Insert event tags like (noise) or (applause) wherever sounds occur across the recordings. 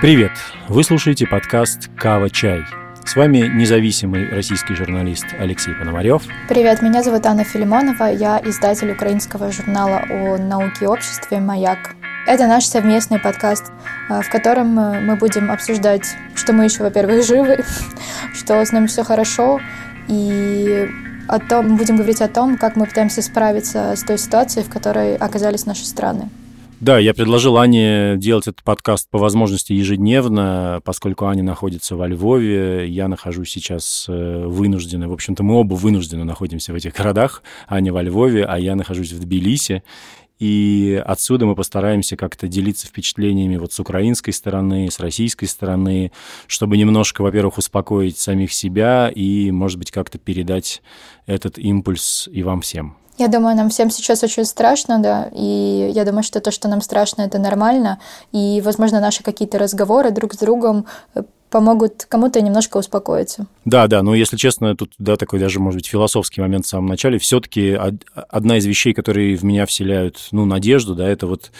Привет! Вы слушаете подкаст «Кава Чай». С вами независимый российский журналист Алексей Пономарев. Привет, меня зовут Анна Филимонова, я издатель украинского журнала о науке и обществе «Маяк». Это наш совместный подкаст, э, в котором э, мы будем обсуждать, что мы еще, во-первых, (laughs) живы, что с нами все хорошо, и о том, будем говорить о том, как мы пытаемся справиться с той ситуацией, в которой оказались наши страны. Да, я предложил Ане делать этот подкаст по возможности ежедневно, поскольку Аня находится во Львове, я нахожусь сейчас э, вынужденно, в общем-то, мы оба вынуждены находимся в этих городах, Аня во Львове, а я нахожусь в Тбилиси, и отсюда мы постараемся как-то делиться впечатлениями вот с украинской стороны, с российской стороны, чтобы немножко, во-первых, успокоить самих себя и, может быть, как-то передать этот импульс и вам всем. Я думаю, нам всем сейчас очень страшно, да, и я думаю, что то, что нам страшно, это нормально, и, возможно, наши какие-то разговоры друг с другом э, помогут кому-то немножко успокоиться. Да, да, но если честно, тут, да, такой даже, может быть, философский момент в самом начале, все-таки одна из вещей, которые в меня вселяют, ну, надежду, да, это вот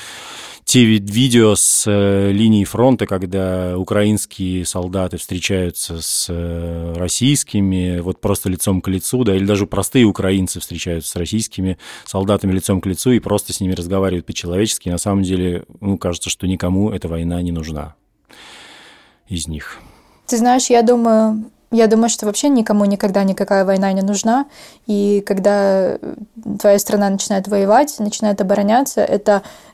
те видео с э, линии фронта, когда украинские солдаты встречаются с э, российскими, вот просто лицом к лицу, да, или даже простые украинцы встречаются с российскими солдатами лицом к лицу и просто с ними разговаривают по-человечески. На самом деле, ну, кажется, что никому эта война не нужна из них. Ты знаешь, я думаю, я думаю, что вообще никому никогда никакая война не нужна. И когда твоя страна начинает воевать, начинает обороняться, это э,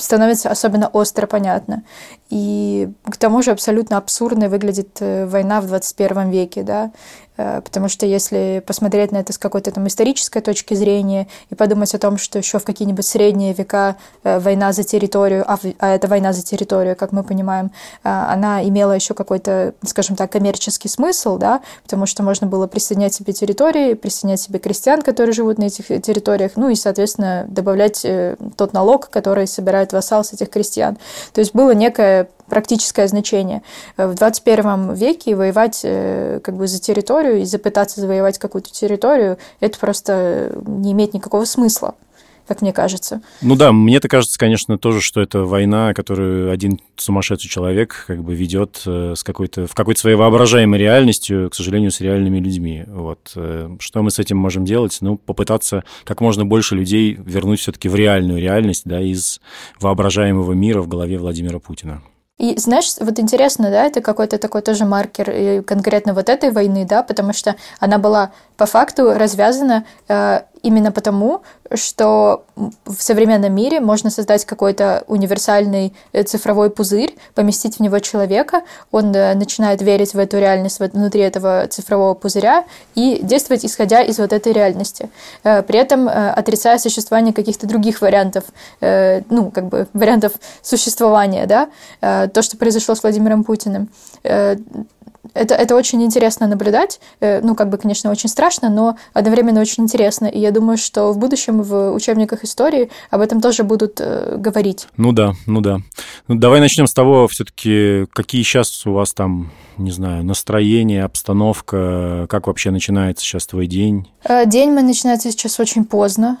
становится особенно остро понятно. И к тому же абсолютно абсурдной выглядит э, война в 21 веке, да, Э, потому что если посмотреть на это с какой-то там исторической точки зрения и подумать о том, что еще в какие-нибудь средние века э, война за территорию, а, а это война за территорию, как мы понимаем, э, она имела еще какой-то, скажем так, коммерческий смысл, да, потому что можно было присоединять себе территории, присоединять себе крестьян, которые живут на этих территориях, ну и, соответственно, добавлять тот налог, который собирает вассал с этих крестьян. То есть было некое практическое значение. В 21 веке воевать как бы за территорию и запытаться завоевать какую-то территорию, это просто не имеет никакого смысла как мне кажется. Ну да, мне-то кажется, конечно, тоже, что это война, которую один сумасшедший человек как бы ведет э, с какой-то, в какой-то своей воображаемой реальностью, к сожалению, с реальными людьми. Вот. Э, что мы с этим можем делать? Ну, попытаться как можно больше людей вернуть все-таки в реальную реальность, да, из воображаемого мира в голове Владимира Путина. И знаешь, вот интересно, да, это какой-то такой тоже маркер конкретно вот этой войны, да, потому что она была по факту развязана э, именно потому, что в современном мире можно создать какой-то универсальный э, цифровой пузырь, поместить в него человека, он э, начинает верить в эту реальность внутри этого цифрового пузыря и действовать исходя из вот этой реальности, э, при этом отрицая существование каких-то других вариантов, ну, как бы вариантов существования, да, то, что произошло с Владимиром Путиным это, это очень интересно наблюдать. Э, ну, как бы, конечно, очень страшно, но одновременно очень интересно. И я думаю, что в будущем в учебниках истории об этом тоже будут э, говорить. Ну да, ну да. Ну, давай начнем с того, все-таки, какие сейчас у вас там, не знаю, настроение, обстановка, как вообще начинается сейчас твой день? Э, день мой начинается сейчас очень поздно.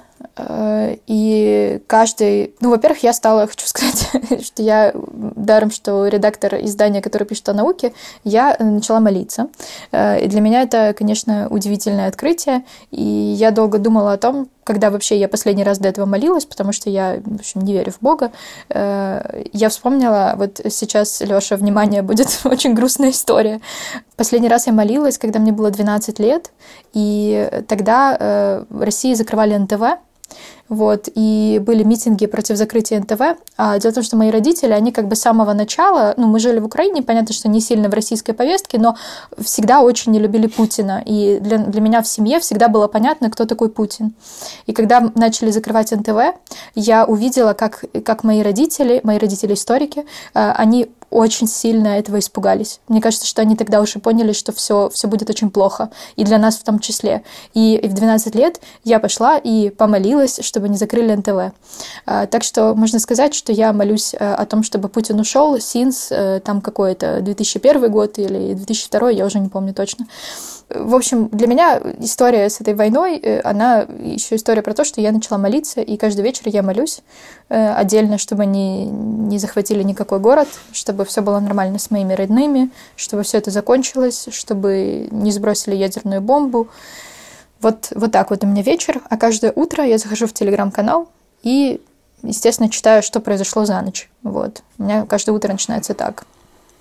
И каждый... Ну, во-первых, я стала, хочу сказать, (laughs) что я, даром, что редактор издания, который пишет о науке, я начала молиться. Э, и для меня это, конечно, удивительное открытие. И я долго думала о том, когда вообще я последний раз до этого молилась, потому что я, в общем, не верю в Бога, э, я вспомнила, вот сейчас, Лёша, внимание, будет (laughs) очень грустная история. Последний раз я молилась, когда мне было 12 лет, и тогда в России закрывали НТВ, вот, и были митинги против закрытия НТВ. А дело в том, что мои родители, они как бы с самого начала, ну, мы жили в Украине, понятно, что не сильно в российской повестке, но всегда очень не любили Путина. И для, для меня в семье всегда было понятно, кто такой Путин. И когда начали закрывать НТВ, я увидела, как, как мои родители, мои родители-историки, э, они очень сильно этого испугались. Мне кажется, что они тогда уже поняли, что все, все будет очень плохо, и для нас в том числе. И в 12 лет я пошла и помолилась, чтобы не закрыли НТВ. Так что можно сказать, что я молюсь о том, чтобы Путин ушел, Синс, там какой-то 2001 год или 2002, я уже не помню точно. В общем, для меня история с этой войной, э, она еще история про то, что я начала молиться, и каждый вечер я молюсь э, отдельно, чтобы они не захватили никакой город, чтобы все было нормально с моими родными, чтобы все это закончилось, чтобы не сбросили ядерную бомбу. Вот, вот так вот у меня вечер, а каждое утро я захожу в телеграм-канал и, естественно, читаю, что произошло за ночь. Вот. У меня каждое утро начинается так.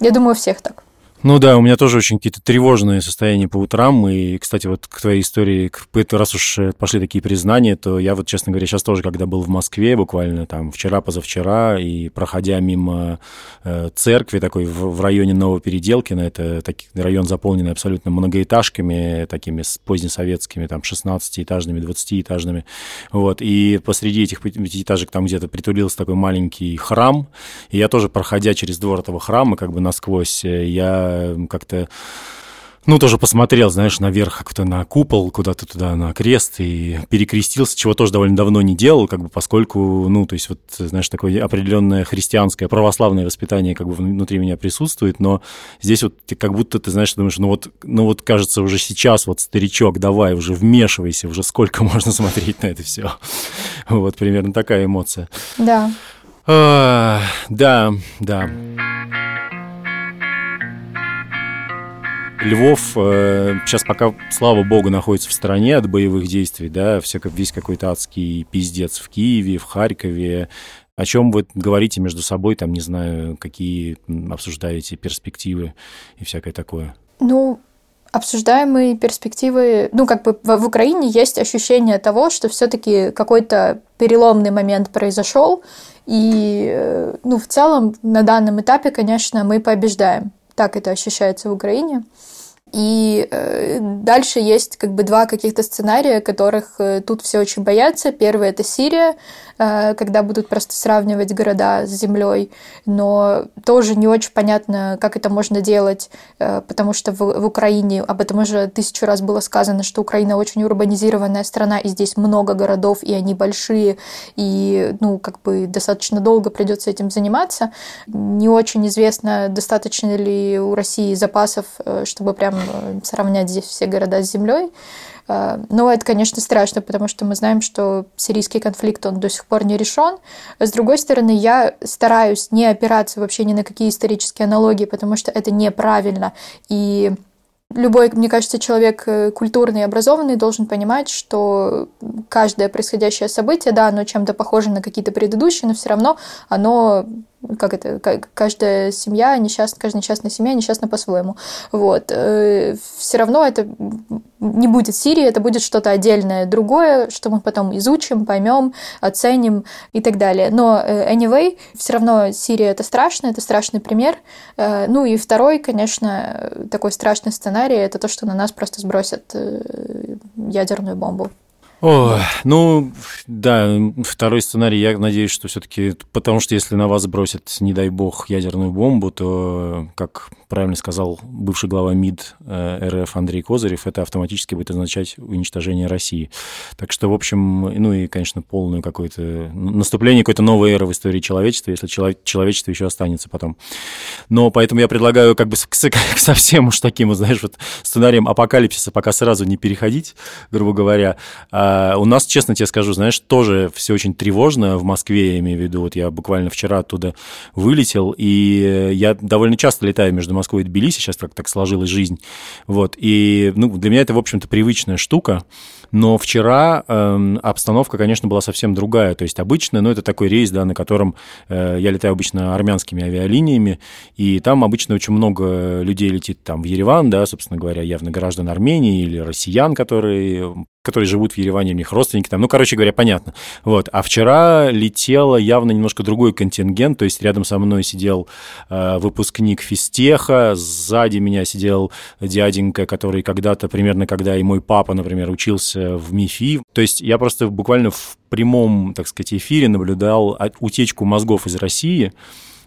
Я думаю, у всех так. Ну да, у меня тоже очень какие-то тревожные состояния по утрам. И, кстати, вот к твоей истории, раз уж э, пошли такие признания, то я вот, честно говоря, сейчас тоже, когда был в Москве, буквально там вчера-позавчера, и проходя мимо э, церкви такой в, в районе Новопеределкина, это таки, район, заполненный абсолютно многоэтажками, такими позднесоветскими, там, 16-этажными, 20-этажными, вот, и посреди этих пятиэтажек там где-то притулился такой маленький храм, и я тоже, проходя через двор этого храма, как бы насквозь, э, я как-то ну, тоже посмотрел, знаешь, наверх как-то на купол, куда-то туда, на крест, и перекрестился, чего тоже довольно давно не делал, как бы поскольку, ну, то есть вот, знаешь, такое определенное христианское, православное воспитание как бы внутри меня присутствует, но здесь вот как будто ты, знаешь, думаешь, ну вот, ну вот кажется уже сейчас вот старичок, давай уже вмешивайся, уже сколько (laughs) можно смотреть на это все. Вот примерно такая эмоция. Да. А, да, да. Львов э, сейчас пока, слава богу, находится в стороне от боевых действий, да, все, весь какой-то адский пиздец в Киеве, в Харькове. О чем вы говорите между собой, там, не знаю, какие обсуждаете перспективы и всякое такое? Ну, обсуждаемые перспективы, ну, как бы в, в Украине есть ощущение того, что все-таки какой-то переломный момент произошел, и, э, ну, в целом, на данном этапе, конечно, мы побеждаем. Так это ощущается в Украине. И э, дальше есть как бы два каких-то сценария, которых э, тут все очень боятся. Первый это Сирия, э, когда будут просто сравнивать города с землей, но тоже не очень понятно, как это можно делать, э, потому что в, в Украине об этом уже тысячу раз было сказано, что Украина очень урбанизированная страна, и здесь много городов, и они большие, и ну как бы достаточно долго придется этим заниматься. Не очень известно, достаточно ли у России запасов, э, чтобы прям сравнять здесь все города с землей. Э, но это, конечно, страшно, потому что мы знаем, что сирийский конфликт, он до сих пор не решен. С другой стороны, я стараюсь не опираться вообще ни на какие исторические аналогии, потому что это неправильно. И любой, мне кажется, человек э, культурный и образованный должен понимать, что каждое происходящее событие, да, оно чем-то похоже на какие-то предыдущие, но все равно оно как это, каждая семья несчастна, каждая несчастная семья несчастна по-своему. Вот. Э, Все равно это не будет Сирии, это будет что-то отдельное, другое, что мы потом изучим, поймем, оценим и так далее. Но э, anyway, все равно Сирия это страшно, это страшный пример. Э, ну и второй, конечно, такой страшный сценарий, это то, что на нас просто сбросят ядерную бомбу. О, ну, да, второй сценарий, я надеюсь, что все-таки, потому что если на вас бросят, не дай бог, ядерную бомбу, то, как правильно сказал бывший глава МИД э, РФ Андрей Козырев, это автоматически будет означать уничтожение России. Так что, в общем, ну и, конечно, полное какое-то наступление какой-то новой эры в истории человечества, если человечество еще останется потом. Но поэтому я предлагаю как бы (laughs) совсем уж таким, знаешь, вот сценарием апокалипсиса пока сразу не переходить, грубо говоря, а а, у нас, честно тебе скажу, знаешь, тоже все очень тревожно в Москве, я имею в виду. Вот я буквально вчера оттуда вылетел, и я довольно часто летаю между Москвой и Тбилиси, сейчас как так сложилась жизнь. Вот, и ну, для меня это, в общем-то, привычная штука. Но вчера э, обстановка, конечно, была совсем другая. То есть обычно, ну, это такой рейс, да, на котором э, я летаю обычно армянскими авиалиниями, и там обычно очень много людей летит там в Ереван, да, собственно говоря, явно граждан Армении или россиян, которые которые живут в Ереване, у них родственники там, ну, короче говоря, понятно. Вот. А вчера летело явно немножко другой контингент, то есть рядом со мной сидел э, выпускник физтеха, сзади меня сидел дяденька, который когда-то, примерно когда и мой папа, например, учился в МИФИ. То есть я просто буквально в прямом, так сказать, эфире наблюдал утечку мозгов из России,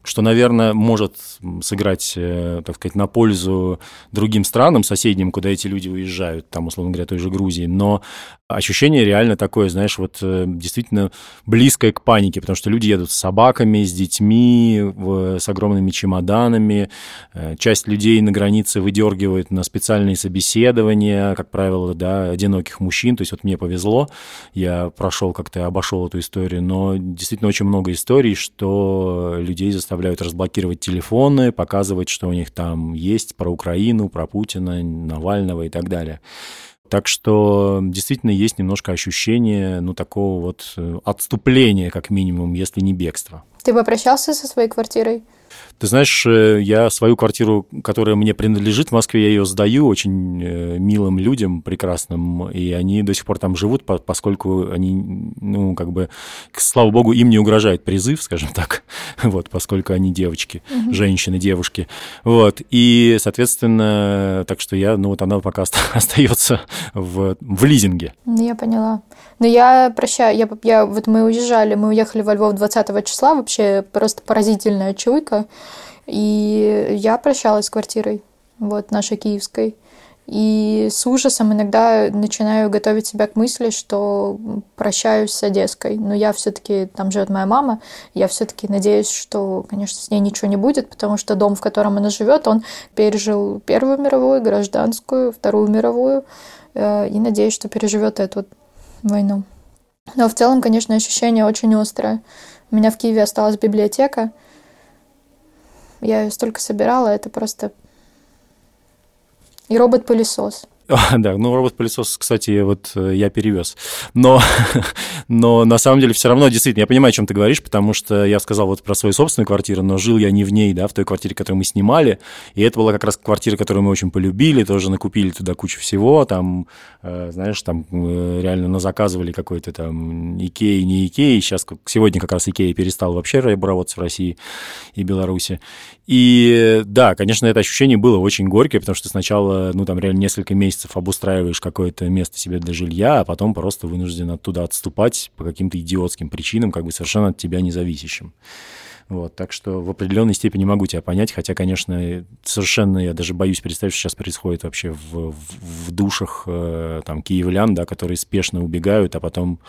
что, наверное, может сыграть, э, так сказать, на пользу другим странам, соседним, куда эти люди уезжают, там, условно говоря, той же Грузии. Но ощущение реально такое, знаешь, вот э, действительно близкое к панике, потому что люди едут с собаками, с детьми, с огромными чемоданами. Э, часть людей на границе выдергивают на специальные собеседования, как правило, да, одиноких мужчин. То есть вот мне повезло, я прошел как-то, обошел эту историю, но действительно очень много историй, что людей заставляют разблокировать телефоны, показывать, что у них там есть про Украину, про Путина, Навального и так далее. Так что действительно есть немножко ощущение, ну, такого вот э, отступления, как минимум, если не бегства. Ты попрощался со своей квартирой? Ты знаешь, э, я свою квартиру, которая мне принадлежит в Москве, я ее сдаю очень э, милым людям, прекрасным, и они до сих пор там живут, поскольку они, ну, как бы, слава богу, им не угрожает призыв, скажем так, (laughs) вот, поскольку они девочки, угу. женщины, девушки, вот, и, соответственно, так что я, ну, вот она пока остается (laughs) в, в лизинге. Ну, я поняла. Но я прощаю, я, я, вот мы уезжали, мы уехали во Львов 20 числа, вообще просто поразительная чуйка, и я прощалась с квартирой, вот, нашей киевской. И с ужасом иногда начинаю готовить себя к мысли, что прощаюсь с Одесской. Но я все-таки, там живет моя мама, я все-таки надеюсь, что, конечно, с ней ничего не будет, потому что дом, в котором она живет, он пережил Первую мировую, гражданскую, Вторую мировую, э, и надеюсь, что переживет эту войну. Но в целом, конечно, ощущение очень острое. У меня в Киеве осталась библиотека, я ее столько собирала, это просто... И робот-пылесос. (laughs) да, ну робот-пылесос, кстати, вот э, я перевез. Но, (laughs) но на самом деле все равно, действительно, я понимаю, о чем ты говоришь, потому что я сказал вот про свою собственную квартиру, но жил я не в ней, да, в той квартире, которую мы снимали, и это была как раз квартира, которую мы очень полюбили, тоже накупили туда кучу всего, там, э, знаешь, там э, реально назаказывали какой-то там Икеи, не Икеи, сейчас, сегодня как раз Икея перестал вообще работать в России и Беларуси. И да, конечно, это ощущение было очень горькое, потому что сначала, ну, там реально несколько месяцев обустраиваешь какое-то место себе для жилья, а потом просто вынужден оттуда отступать по каким-то идиотским причинам, как бы совершенно от тебя независящим. Вот, так что в определенной степени могу тебя понять, хотя, конечно, совершенно я даже боюсь представить, что сейчас происходит вообще в, в, в душах э, там киевлян, да, которые спешно убегают, а потом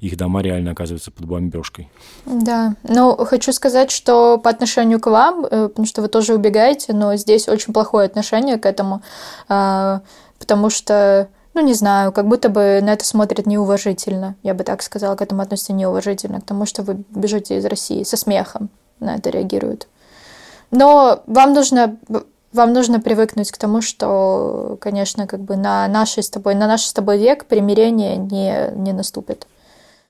их дома реально оказываются под бомбежкой. Да, ну, хочу сказать, что по отношению к вам, э, потому что вы тоже убегаете, но здесь очень плохое отношение к этому, э, потому что ну, не знаю, как будто бы на это смотрят неуважительно. Я бы так сказала, к этому относятся неуважительно, к тому, что вы бежите из России со смехом на это реагируют. Но вам нужно вам нужно привыкнуть к тому, что, конечно, как бы на нашей с тобой, на наш с тобой век примирение не, не наступит.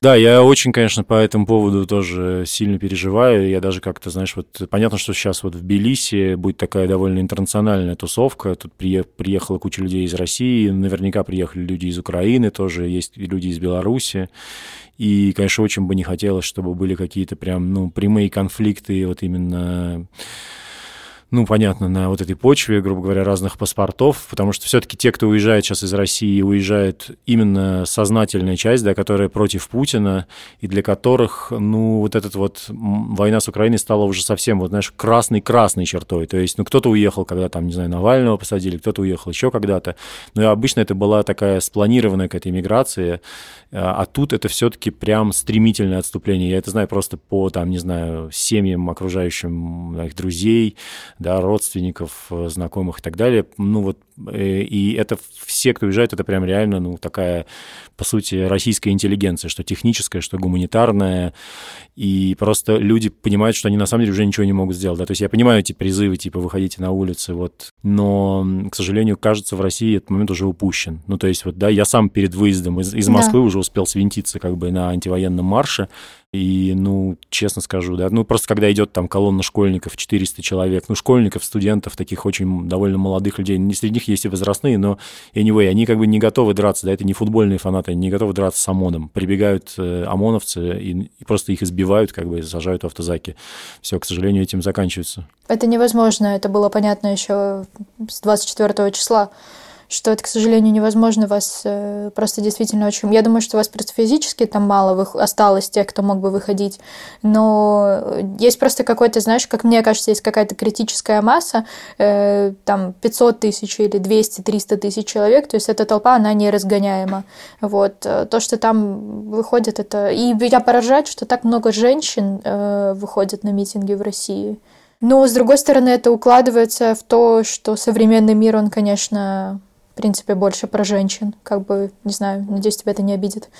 Да, я очень, конечно, по этому поводу тоже сильно переживаю. Я даже как-то, знаешь, вот понятно, что сейчас вот в Тбилиси будет такая довольно интернациональная тусовка. Тут приехала куча людей из России, наверняка приехали люди из Украины, тоже есть люди из Беларуси. И, конечно, очень бы не хотелось, чтобы были какие-то прям, ну, прямые конфликты вот именно ну, понятно, на вот этой почве, грубо говоря, разных паспортов, потому что все-таки те, кто уезжает сейчас из России, уезжает именно сознательная часть, да, которая против Путина, и для которых, ну, вот эта вот война с Украиной стала уже совсем, вот, знаешь, красной-красной чертой. То есть, ну, кто-то уехал, когда там, не знаю, Навального посадили, кто-то уехал еще когда-то. Но обычно это была такая спланированная какая-то иммиграция, а, а тут это все-таки прям стремительное отступление. Я это знаю просто по, там, не знаю, семьям, окружающим моих друзей, да, родственников, э, знакомых и так далее. Ну вот, э, и это все, кто уезжает, это прям реально, ну, такая, по сути, российская интеллигенция, что техническая, что гуманитарная, и просто люди понимают, что они на самом деле уже ничего не могут сделать, да, то есть я понимаю эти призывы, типа, выходите на улицы, вот, но, к сожалению, кажется, в России этот момент уже упущен. Ну, то есть вот, да, я сам перед выездом из, из Москвы да. уже успел свинтиться как бы на антивоенном марше, и, ну, честно скажу, да, ну, просто когда идет там колонна школьников, 400 человек, ну, школьников, студентов, таких очень довольно молодых людей, не среди них есть и возрастные, но, anyway, они как бы не готовы драться, да, это не футбольные фанаты, они не готовы драться с ОМОНом. Прибегают э, ОМОНовцы и, и просто их избивают, как бы, сажают в автозаки. Все, к сожалению, этим заканчивается. Это невозможно, это было понятно еще с 24 числа что это, к сожалению, невозможно. Вас э, просто действительно очень... Я думаю, что вас просто физически там мало осталось тех, кто мог бы выходить, но есть просто какой-то, знаешь, как мне кажется, есть какая-то критическая масса, э, там 500 тысяч или 200-300 тысяч человек, то есть эта толпа, она неразгоняема. Вот. То, что там выходит, это... И меня поражает, что так много женщин э, выходят на митинги в России. Но, с другой стороны, это укладывается в то, что современный мир, он, конечно, в принципе, больше про женщин. Как бы, не знаю, надеюсь, тебя это не обидит.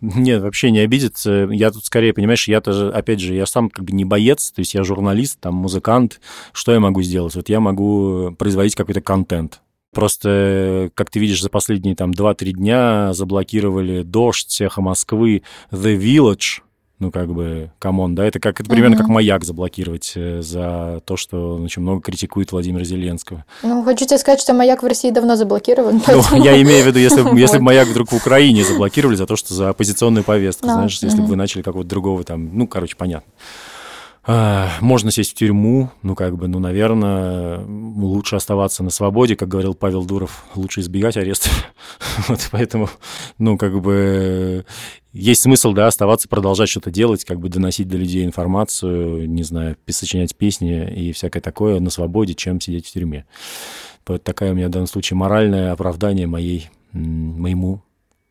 Нет, вообще не обидит. Я тут скорее, понимаешь, я тоже, опять же, я сам как бы не боец, то есть я журналист, там, музыкант. Что я могу сделать? Вот я могу производить какой-то контент. Просто, как ты видишь, за последние там 2-3 дня заблокировали «Дождь», «Эхо Москвы», «The Village», ну, как бы, come on, да, это как это примерно uh-huh. как маяк заблокировать э, за то, что очень много критикует Владимира Зеленского. Ну, хочу тебе сказать, что маяк в России давно заблокирован. Поэтому... Ну, я имею в виду, если, (laughs) если бы маяк вдруг в Украине заблокировали за то, что за оппозиционную повестку, no. знаешь, если бы вы начали какого-то другого там, ну, короче, понятно. А, можно сесть в тюрьму, ну, как бы, ну, наверное, лучше оставаться на свободе, как говорил Павел Дуров, лучше избегать ареста. (laughs) вот, поэтому, ну, как бы, есть смысл, да, оставаться, продолжать что-то делать, как бы доносить до людей информацию, не знаю, сочинять песни и всякое такое на свободе, чем сидеть в тюрьме. Вот такая у меня в данном случае моральное оправдание моей, моему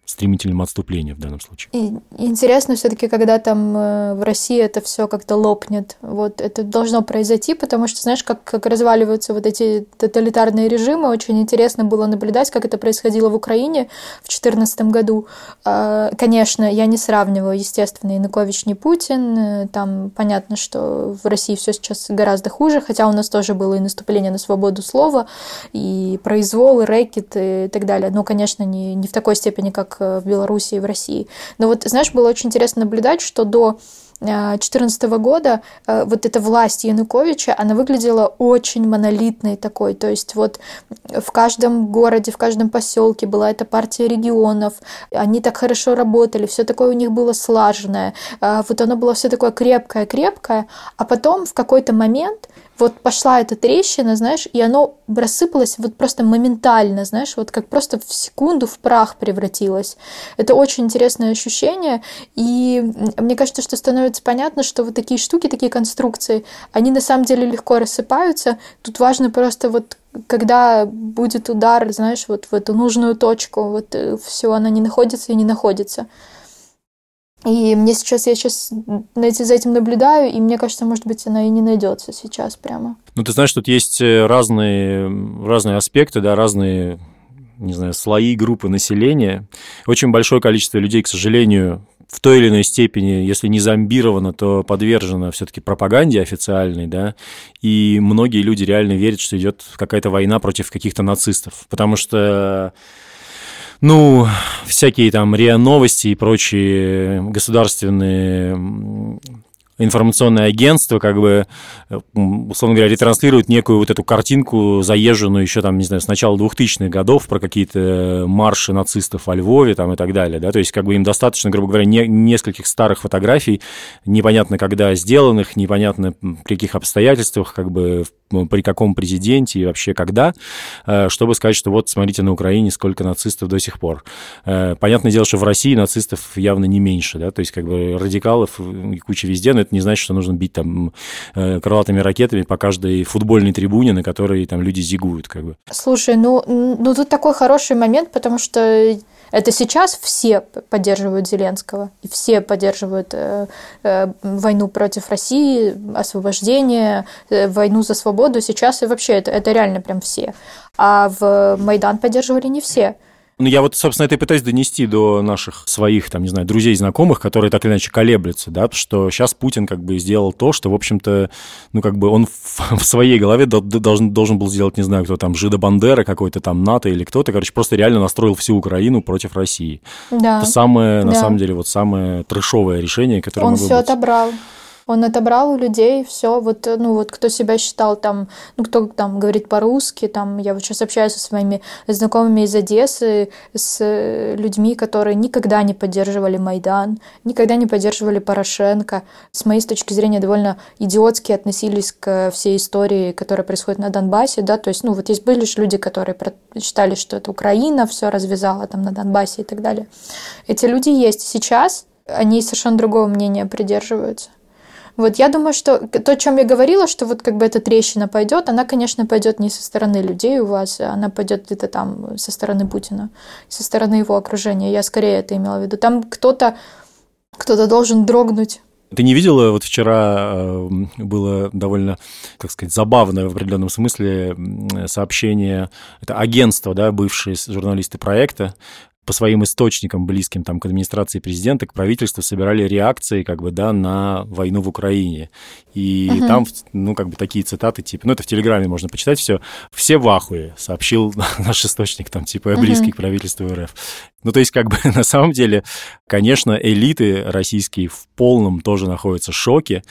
стремительным отступлением в данном случае. И интересно все-таки, когда там э, в России это все как-то лопнет. Вот это должно произойти, потому что, знаешь, как, как разваливаются вот эти тоталитарные режимы. Очень интересно было наблюдать, как это происходило в Украине в 2014 году. А, конечно, я не сравниваю, естественно, Янукович не Путин. Э, там понятно, что в России все сейчас гораздо хуже, хотя у нас тоже было и наступление на свободу слова, и произвол, и рэкет, и так далее. Но, конечно, не, не в такой степени, как Э, в Беларуси и в России. Но вот, знаешь, было очень интересно наблюдать, что до 2014 года э, вот эта власть Януковича, она выглядела очень монолитной такой, то есть вот в каждом городе, в каждом поселке была эта партия регионов, они так хорошо работали, все такое у них было слаженное, э, вот оно было все такое крепкое-крепкое, а потом в какой-то момент вот пошла эта трещина, знаешь, и оно рассыпалось вот просто моментально, знаешь, вот как просто в секунду в прах превратилось. Это очень интересное ощущение, и мне кажется, что становится понятно, что вот такие штуки, такие конструкции, они на самом деле легко рассыпаются. Тут важно просто вот когда будет удар, знаешь, вот в эту нужную точку, вот э, все, она не находится и не находится. И мне сейчас, я сейчас за этим наблюдаю, и мне кажется, может быть, она и не найдется сейчас прямо. Ну, ты знаешь, тут есть э, разные, разные аспекты, да, разные, не знаю, слои группы населения. Очень большое количество людей, к сожалению, в той или иной степени, если не зомбировано, то подвержено все-таки пропаганде официальной, да, и многие люди реально верят, что идет какая-то война против каких-то нацистов, потому что ну, всякие там РИА Новости и прочие государственные информационное агентство, как бы, условно говоря, ретранслирует некую вот эту картинку заезженную еще там, не знаю, с начала 2000-х годов про какие-то марши нацистов во Львове там и так далее, да, то есть как бы им достаточно, грубо говоря, не, нескольких старых фотографий, непонятно когда сделанных, непонятно при каких обстоятельствах, как бы при каком президенте и вообще когда, э, чтобы сказать, что вот смотрите на Украине сколько нацистов до сих пор. Э, понятное дело, что в России нацистов явно не меньше, да, то есть как бы радикалов куча везде, но это не значит, что нужно бить там э, крылатыми ракетами по каждой футбольной трибуне, на которой там люди зигуют, как бы. Слушай, ну, ну тут такой хороший момент, потому что это сейчас все поддерживают Зеленского, и все поддерживают э, э, войну против России, освобождение, э, войну за свободу. Сейчас и вообще это, это реально прям все. А в Майдан поддерживали не все. Ну, я вот, собственно, это и пытаюсь донести до наших своих, там, не знаю, друзей, знакомых, которые так или иначе колеблются, да, что сейчас Путин как бы сделал то, что, в общем-то, ну, как бы он в, (laughs) в своей голове должен, должен был сделать, не знаю, кто там, Жида Бандера какой-то там, НАТО или кто-то, короче, просто реально настроил всю Украину против России. Да. Это самое, да. на самом деле, вот самое трешовое решение, которое Он могло все быть. отобрал. Он отобрал у людей все, вот, ну, вот кто себя считал там, ну, кто там говорит по-русски, там, я вот сейчас общаюсь со своими знакомыми из Одессы, с людьми, которые никогда не поддерживали Майдан, никогда не поддерживали Порошенко. С моей точки зрения, довольно идиотски относились к всей истории, которая происходит на Донбассе, да, то есть, ну, вот есть были же люди, которые считали, что это Украина все развязала там на Донбассе и так далее. Эти люди есть сейчас, они совершенно другого мнения придерживаются. Вот я думаю, что то, о чем я говорила, что вот как бы эта трещина пойдет, она, конечно, пойдет не со стороны людей у вас, она пойдет где-то там со стороны Путина, со стороны его окружения. Я скорее это имела в виду. Там кто-то кто-то должен дрогнуть. Ты не видела, вот вчера э, было довольно, как сказать, забавное в определенном смысле сообщение, это агентство, да, бывшие журналисты проекта, по своим источникам, близким там, к администрации президента, к правительству, собирали реакции как бы, да, на войну в Украине. И угу. там, ну, как бы такие цитаты, типа, ну, это в Телеграме можно почитать все. Все в ахуе, сообщил (laughs) наш источник, там, типа, близкий угу. к правительству РФ. Ну, то есть, как бы, (laughs) на самом деле, конечно, элиты российские в полном тоже находятся в шоке.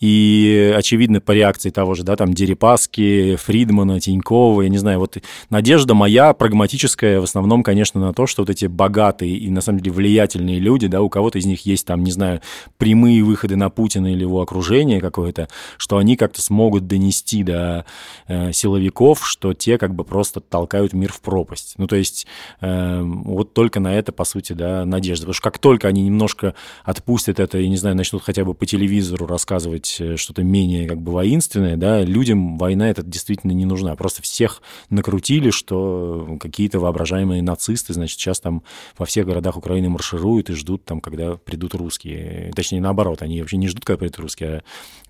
И, очевидно, по реакции того же, да, там, Дерипаски, Фридмана, Тинькова, я не знаю, вот надежда моя прагматическая в основном, конечно, на то, что вот эти богатые и, на самом деле, влиятельные люди, да, у кого-то из них есть, там, не знаю, прямые выходы на Путина или его окружение какое-то, что они как-то смогут донести до э, силовиков, что те как бы просто толкают мир в пропасть. Ну, то есть, э, вот только только на это, по сути, да, надежда. Потому что как только они немножко отпустят это, и, не знаю, начнут хотя бы по телевизору рассказывать э, что-то менее как бы воинственное, да, людям война это действительно не нужна. Просто всех накрутили, что какие-то воображаемые нацисты, значит, сейчас там во всех городах Украины маршируют и ждут там, когда придут русские. Точнее, наоборот, они вообще не ждут, когда придут русские, а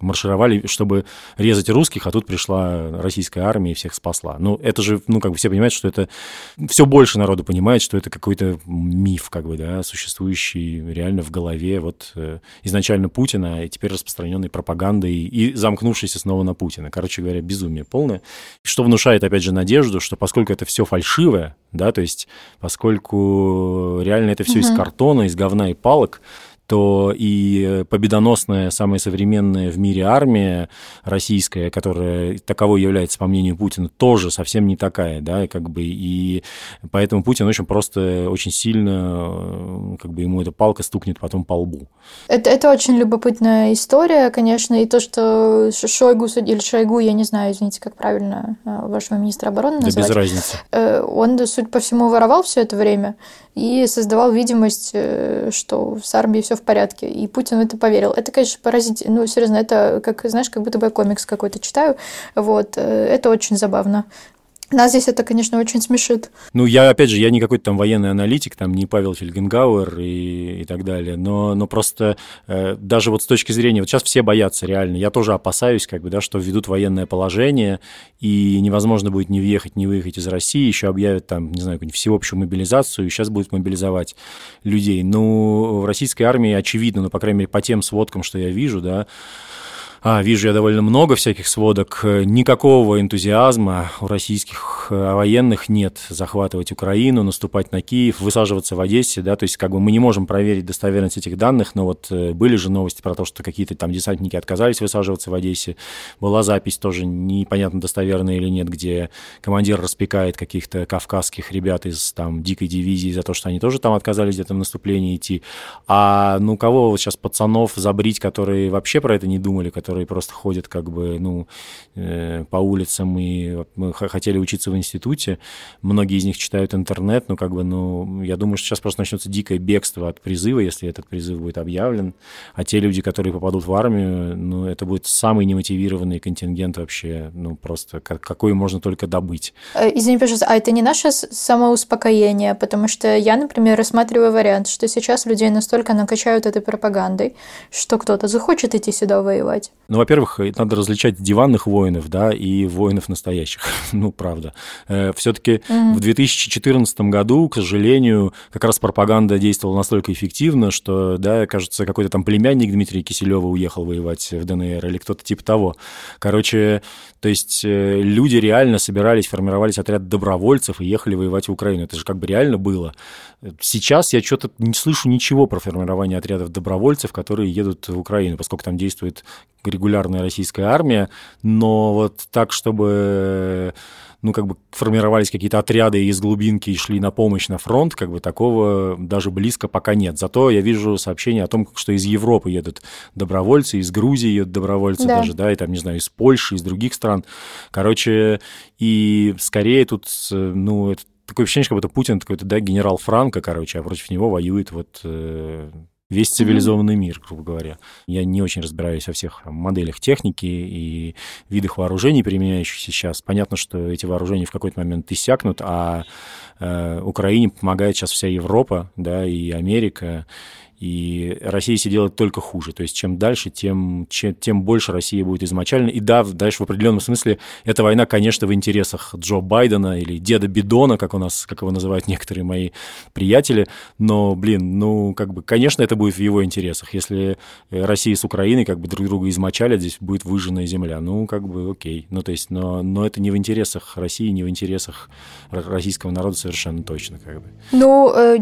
маршировали, чтобы резать русских, а тут пришла российская армия и всех спасла. Ну, это же, ну, как бы все понимают, что это... Все больше народу понимает, что это какой-то миф, как бы, да, существующий реально в голове вот э, изначально Путина, и теперь распространенный пропагандой и замкнувшийся снова на Путина. Короче говоря, безумие полное. Что внушает, опять же, надежду, что поскольку это все фальшивое, да, то есть поскольку реально это все угу. из картона, из говна и палок, то и победоносная, самая современная в мире армия российская, которая таковой является, по мнению Путина, тоже совсем не такая, да, как бы, и поэтому Путин очень просто, очень сильно, как бы ему эта палка стукнет потом по лбу. Это, это очень любопытная история, конечно, и то, что Шойгу или Шойгу, я не знаю, извините, как правильно э, вашего министра обороны. Да без разницы. Э, он, судя по всему, воровал все это время и создавал видимость, э, что с армией все в порядке. И Путин это поверил. Это, конечно, поразительно. Ну, серьезно, это, как, знаешь, как будто бы я комикс какой-то читаю. Вот. Э, это очень забавно. Нас здесь это, конечно, очень смешит. Ну, я, опять же, я не какой-то там военный аналитик, там не Павел Фельгенгауэр и, и так далее, но, но просто э, даже вот с точки зрения, вот сейчас все боятся реально, я тоже опасаюсь, как бы, да, что введут военное положение, и невозможно будет ни въехать, ни выехать из России, еще объявят там, не знаю, всеобщую мобилизацию, и сейчас будут мобилизовать людей. Ну, в российской армии очевидно, ну, по крайней мере, по тем сводкам, что я вижу, да, а, вижу я довольно много всяких сводок. Никакого энтузиазма у российских э, военных нет захватывать Украину, наступать на Киев, высаживаться в Одессе, да, то есть как бы мы не можем проверить достоверность этих данных, но вот э, были же новости про то, что какие-то там десантники отказались высаживаться в Одессе. Была запись тоже непонятно достоверная или нет, где командир распекает каких-то кавказских ребят из там дикой дивизии за то, что они тоже там отказались где-то в наступлении идти. А ну кого вот сейчас пацанов забрить, которые вообще про это не думали, которые которые просто ходят как бы, ну, э, по улицам и мы хотели учиться в институте. Многие из них читают интернет, но как бы, ну, я думаю, что сейчас просто начнется дикое бегство от призыва, если этот призыв будет объявлен. А те люди, которые попадут в армию, ну, это будет самый немотивированный контингент вообще, ну, просто какой можно только добыть. Э, извини, пожалуйста, а это не наше самоуспокоение? Потому что я, например, рассматриваю вариант, что сейчас людей настолько накачают этой пропагандой, что кто-то захочет идти сюда воевать. Ну, во-первых, надо различать диванных воинов, да, и воинов настоящих. (laughs) ну, правда. Э, Все-таки mm-hmm. в 2014 году, к сожалению, как раз пропаганда действовала настолько эффективно, что, да, кажется, какой-то там племянник Дмитрия Киселева уехал воевать в ДНР или кто-то типа того. Короче, то есть э, люди реально собирались, формировались отряд добровольцев и ехали воевать в Украину. Это же как бы реально было. Сейчас я что-то не слышу ничего про формирование отрядов добровольцев, которые едут в Украину, поскольку там действует регулярная российская армия, но вот так, чтобы ну, как бы формировались какие-то отряды из глубинки и шли на помощь на фронт, как бы такого даже близко пока нет. Зато я вижу сообщения о том, что из Европы едут добровольцы, из Грузии едут добровольцы да. даже, да, и там, не знаю, из Польши, из других стран. Короче, и скорее тут, ну, это такое ощущение, как будто Путин какой-то, да, генерал Франко, короче, а против него воюет вот э, весь цивилизованный mm-hmm. мир, грубо говоря. Я не очень разбираюсь во всех моделях техники и видах вооружений, применяющихся сейчас. Понятно, что эти вооружения в какой-то момент иссякнут, а э, Украине помогает сейчас вся Европа, да, и Америка, и Россия себе делает только хуже. То есть чем дальше, тем, чем, тем больше Россия будет измочалена. И да, дальше в определенном смысле эта война, конечно, в интересах Джо Байдена или деда Бидона, как у нас, как его называют некоторые мои приятели. Но, блин, ну, как бы, конечно, это будет в его интересах. Если Россия с Украиной как бы друг друга измочалят, здесь будет выжженная земля. Ну, как бы, окей. Ну, то есть, но, но это не в интересах России, не в интересах российского народа совершенно точно. Как бы. Ну, э,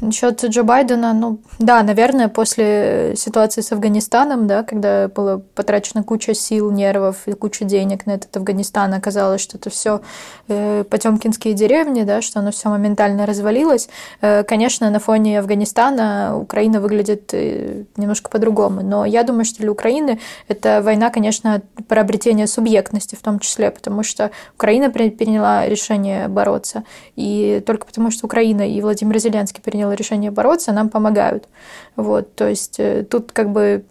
насчет Джо Байдена, ну, да, наверное, после ситуации с Афганистаном, да, когда было потрачено куча сил, нервов и куча денег на этот Афганистан, оказалось, что это все э, потемкинские деревни, да, что оно все моментально развалилось. Э, конечно, на фоне Афганистана Украина выглядит э, немножко по-другому, но я думаю, что для Украины это война, конечно, про обретение субъектности в том числе, потому что Украина приняла решение бороться, и только потому, что Украина и Владимир Зеленский принял решение бороться, нам помогают. Вот, то есть э, тут как бы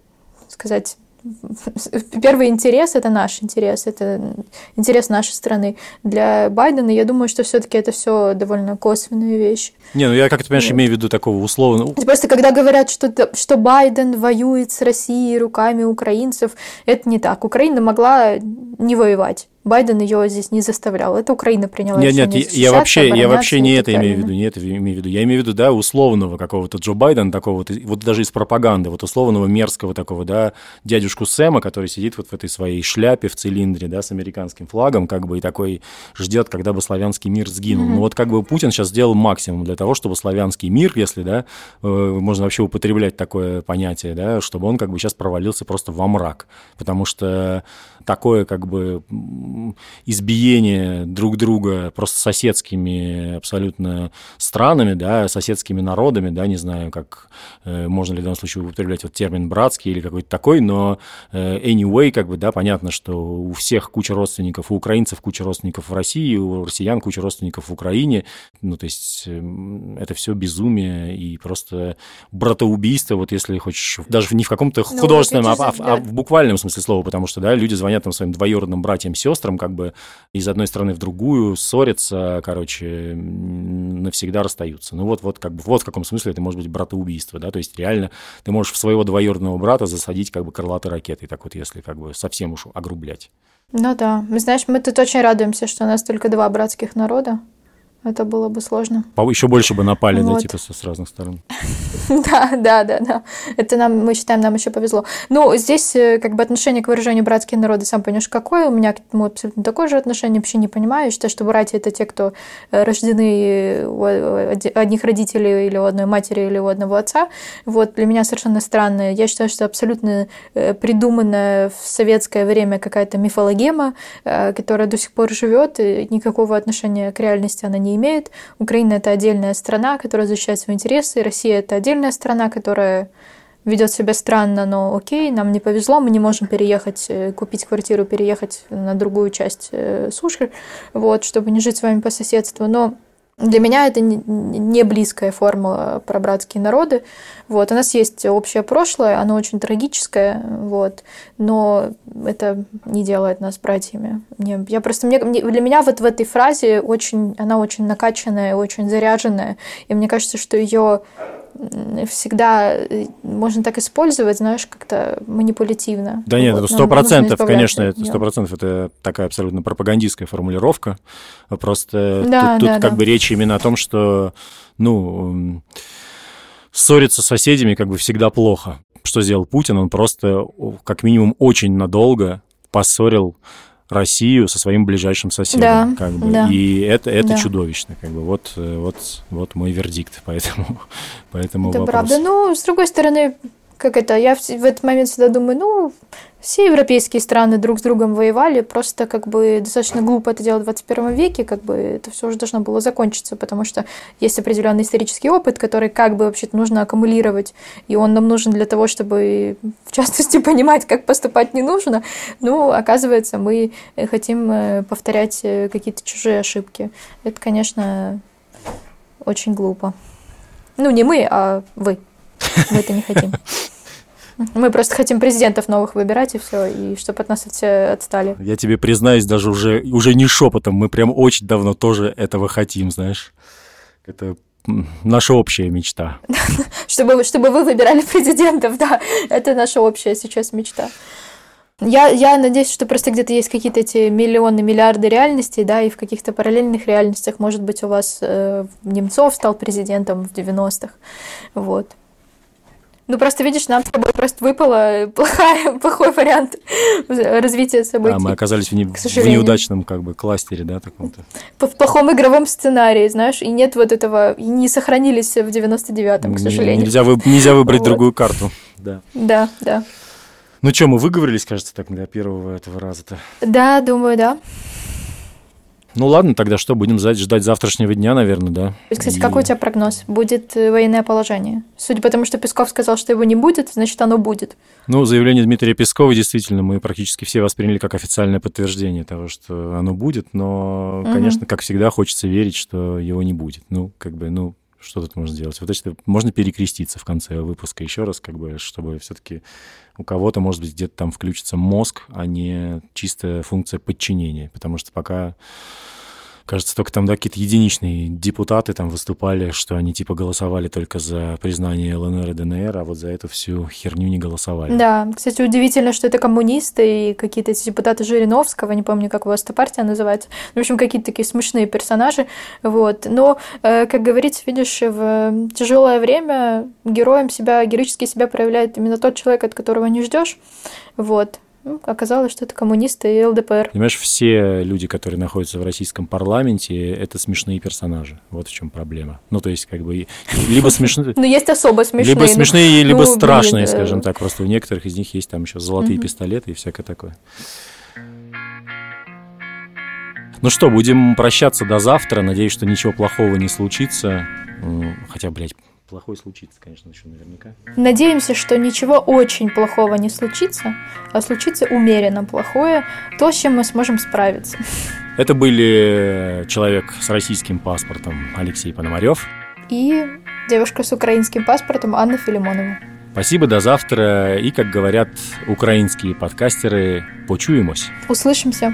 сказать (laughs) первый интерес это наш интерес, это интерес нашей страны. Для Байдена, я думаю, что все-таки это все довольно косвенные вещи. Не, ну я как ты понимаешь, вот. имею в виду такого условного. Просто когда говорят, что, что Байден воюет с Россией руками украинцев, это не так. Украина могла не воевать. Байден ее здесь не заставлял. Это Украина приняла нет, решение. Нет, я вообще, я вообще не это имею в виду, не это имею в виду. Я имею в виду, да, условного какого-то Джо Байдена, такого вот, вот даже из пропаганды, вот условного мерзкого такого, да, дядюшку Сэма, который сидит вот в этой своей шляпе в цилиндре, да, с американским флагом, как бы и такой ждет, когда бы славянский мир сгинул. Mm-hmm. Ну вот как бы Путин сейчас сделал максимум для того, чтобы славянский мир, если, да, э, можно вообще употреблять такое понятие, да, чтобы он как бы сейчас провалился просто во мрак, потому что такое как бы избиение друг друга просто соседскими абсолютно странами, да, соседскими народами, да, не знаю, как э, можно ли в данном случае употреблять вот термин братский или какой-то такой, но э, anyway, как бы, да, понятно, что у всех куча родственников, у украинцев куча родственников в России, у россиян куча родственников в Украине, ну, то есть э, это все безумие и просто братоубийство, вот если хочешь, даже не в каком-то ну, художественном, а, а, а в буквальном смысле слова, потому что, да, люди звонят там своим двоюродным братьям, сестрам, как бы из одной страны в другую ссорятся, короче, навсегда расстаются. Ну вот, вот как бы вот в каком смысле это может быть братоубийство, да, то есть реально ты можешь в своего двоюродного брата засадить как бы крылатой ракетой, так вот если как бы совсем уж огрублять. Ну да, знаешь, мы тут очень радуемся, что у нас только два братских народа, это было бы сложно. Еще больше бы напали, вот. да, типа с разных сторон. (laughs) Да, да, да, да. Это нам, мы считаем, нам еще повезло. Ну, здесь э, как бы отношение к выражению братские народы, сам понимаешь, какое. У меня к этому абсолютно такое же отношение, вообще не понимаю. Я считаю, что братья – это те, кто э, рождены у одних родителей или у одной матери, или у одного отца. Вот для меня совершенно странно. Я считаю, что абсолютно э, придуманная в советское время какая-то мифологема, которая до сих пор живет, и никакого отношения к реальности она не имеет. Украина – это отдельная страна, которая защищает свои интересы, Россия – это отдельная страна, которая ведет себя странно, но окей, нам не повезло, мы не можем переехать, э, купить квартиру, переехать на другую часть э, суши, вот, чтобы не жить с вами по соседству. Но для меня это не близкая формула про братские народы. Вот. У нас есть общее прошлое, оно очень трагическое, вот, но это не делает нас братьями. Мне, я просто, мне, для меня вот в этой фразе очень, она очень накачанная, очень заряженная, и мне кажется, что ее всегда э, можно так использовать, знаешь, как-то манипулятивно. Да нет, это сто процентов, конечно, сто процентов, это такая абсолютно пропагандистская формулировка. Просто да, тут, да, тут да. как бы речь именно о том, что, ну, ссориться с соседями как бы всегда плохо. Что сделал Путин? Он просто как минимум очень надолго поссорил Россию со своим ближайшим соседом. Да, как бы. да. И это, это да. чудовищно. Как бы. вот, э, вот, вот мой вердикт по этому, (laughs) по этому это вопросу. правда. Ну, с другой стороны, как это, я в, в этот момент всегда думаю, ну, все европейские страны друг с другом воевали, просто как бы достаточно глупо это делать в 21 веке, как бы это все уже должно было закончиться, потому что есть определенный исторический опыт, который как бы вообще-то нужно аккумулировать, и он нам нужен для того, чтобы в частности (laughs) понимать, как поступать не нужно. Ну, оказывается, мы хотим э, повторять э, какие-то чужие ошибки. Это, конечно, очень глупо. Ну, не мы, а вы. Мы это не хотим. Мы просто хотим президентов новых выбирать, и все, и чтобы от нас все отстали. Я тебе признаюсь, даже уже, уже не шепотом, мы прям очень давно тоже этого хотим, знаешь. Это наша общая мечта. (laughs) чтобы, чтобы вы выбирали президентов, да, это наша общая сейчас мечта. Я, я надеюсь, что просто где-то есть какие-то эти миллионы, миллиарды реальностей, да, и в каких-то параллельных реальностях, может быть, у вас э, Немцов стал президентом в 90-х, вот. Ну, просто видишь, нам с тобой просто выпало плохая, (laughs) плохой вариант (laughs) развития событий. Да, мы оказались в, не, в неудачном как бы кластере, да, таком-то. В плохом игровом сценарии, знаешь, и нет вот этого, и не сохранились в 99-м, к сожалению. Нельзя, вы, нельзя выбрать (laughs) вот. другую карту, да. Да, да. Ну что, мы выговорились, кажется, так для первого этого раза-то? Да, думаю, да. Ну ладно, тогда что, будем ждать завтрашнего дня, наверное, да? Кстати, и... какой у тебя прогноз? Будет э, военное положение? Судя по тому, что Песков сказал, что его не будет, значит, оно будет. Ну, заявление Дмитрия Пескова действительно мы практически все восприняли как официальное подтверждение того, что оно будет, но, угу. конечно, как всегда, хочется верить, что его не будет. Ну, как бы, ну, что тут можно сделать? Вот это можно перекреститься в конце выпуска еще раз, как бы, чтобы все-таки у кого-то, может быть, где-то там включится мозг, а не чистая функция подчинения. Потому что пока Кажется, только там да, какие-то единичные депутаты там выступали, что они типа голосовали только за признание ЛНР и ДНР, а вот за эту всю херню не голосовали. Да, кстати, удивительно, что это коммунисты и какие-то эти депутаты Жириновского, не помню, как у вас эта партия называется. В общем, какие-то такие смешные персонажи. Вот. Но, э, как говорится, видишь, в тяжелое время героем себя, героически себя проявляет именно тот человек, от которого не ждешь. Вот. Ну, оказалось, что это коммунисты и ЛДПР. Понимаешь, все люди, которые находятся в российском парламенте, это смешные персонажи. Вот в чем проблема. Ну, то есть, как бы, (laughs) либо смешные... Ну, есть особо смешные. Либо смешные, либо страшные, скажем так. Просто у некоторых из них есть там еще золотые пистолеты и всякое такое. Ну что, будем прощаться до завтра. Надеюсь, что ничего плохого не случится. Хотя, блядь, плохое случится, конечно, еще наверняка. Надеемся, что ничего очень плохого не случится, а случится умеренно плохое, то, с чем мы сможем справиться. Это были человек с российским паспортом Алексей Пономарев и девушка с украинским паспортом Анна Филимонова. Спасибо, до завтра. И, как говорят украинские подкастеры, почуемось. Услышимся.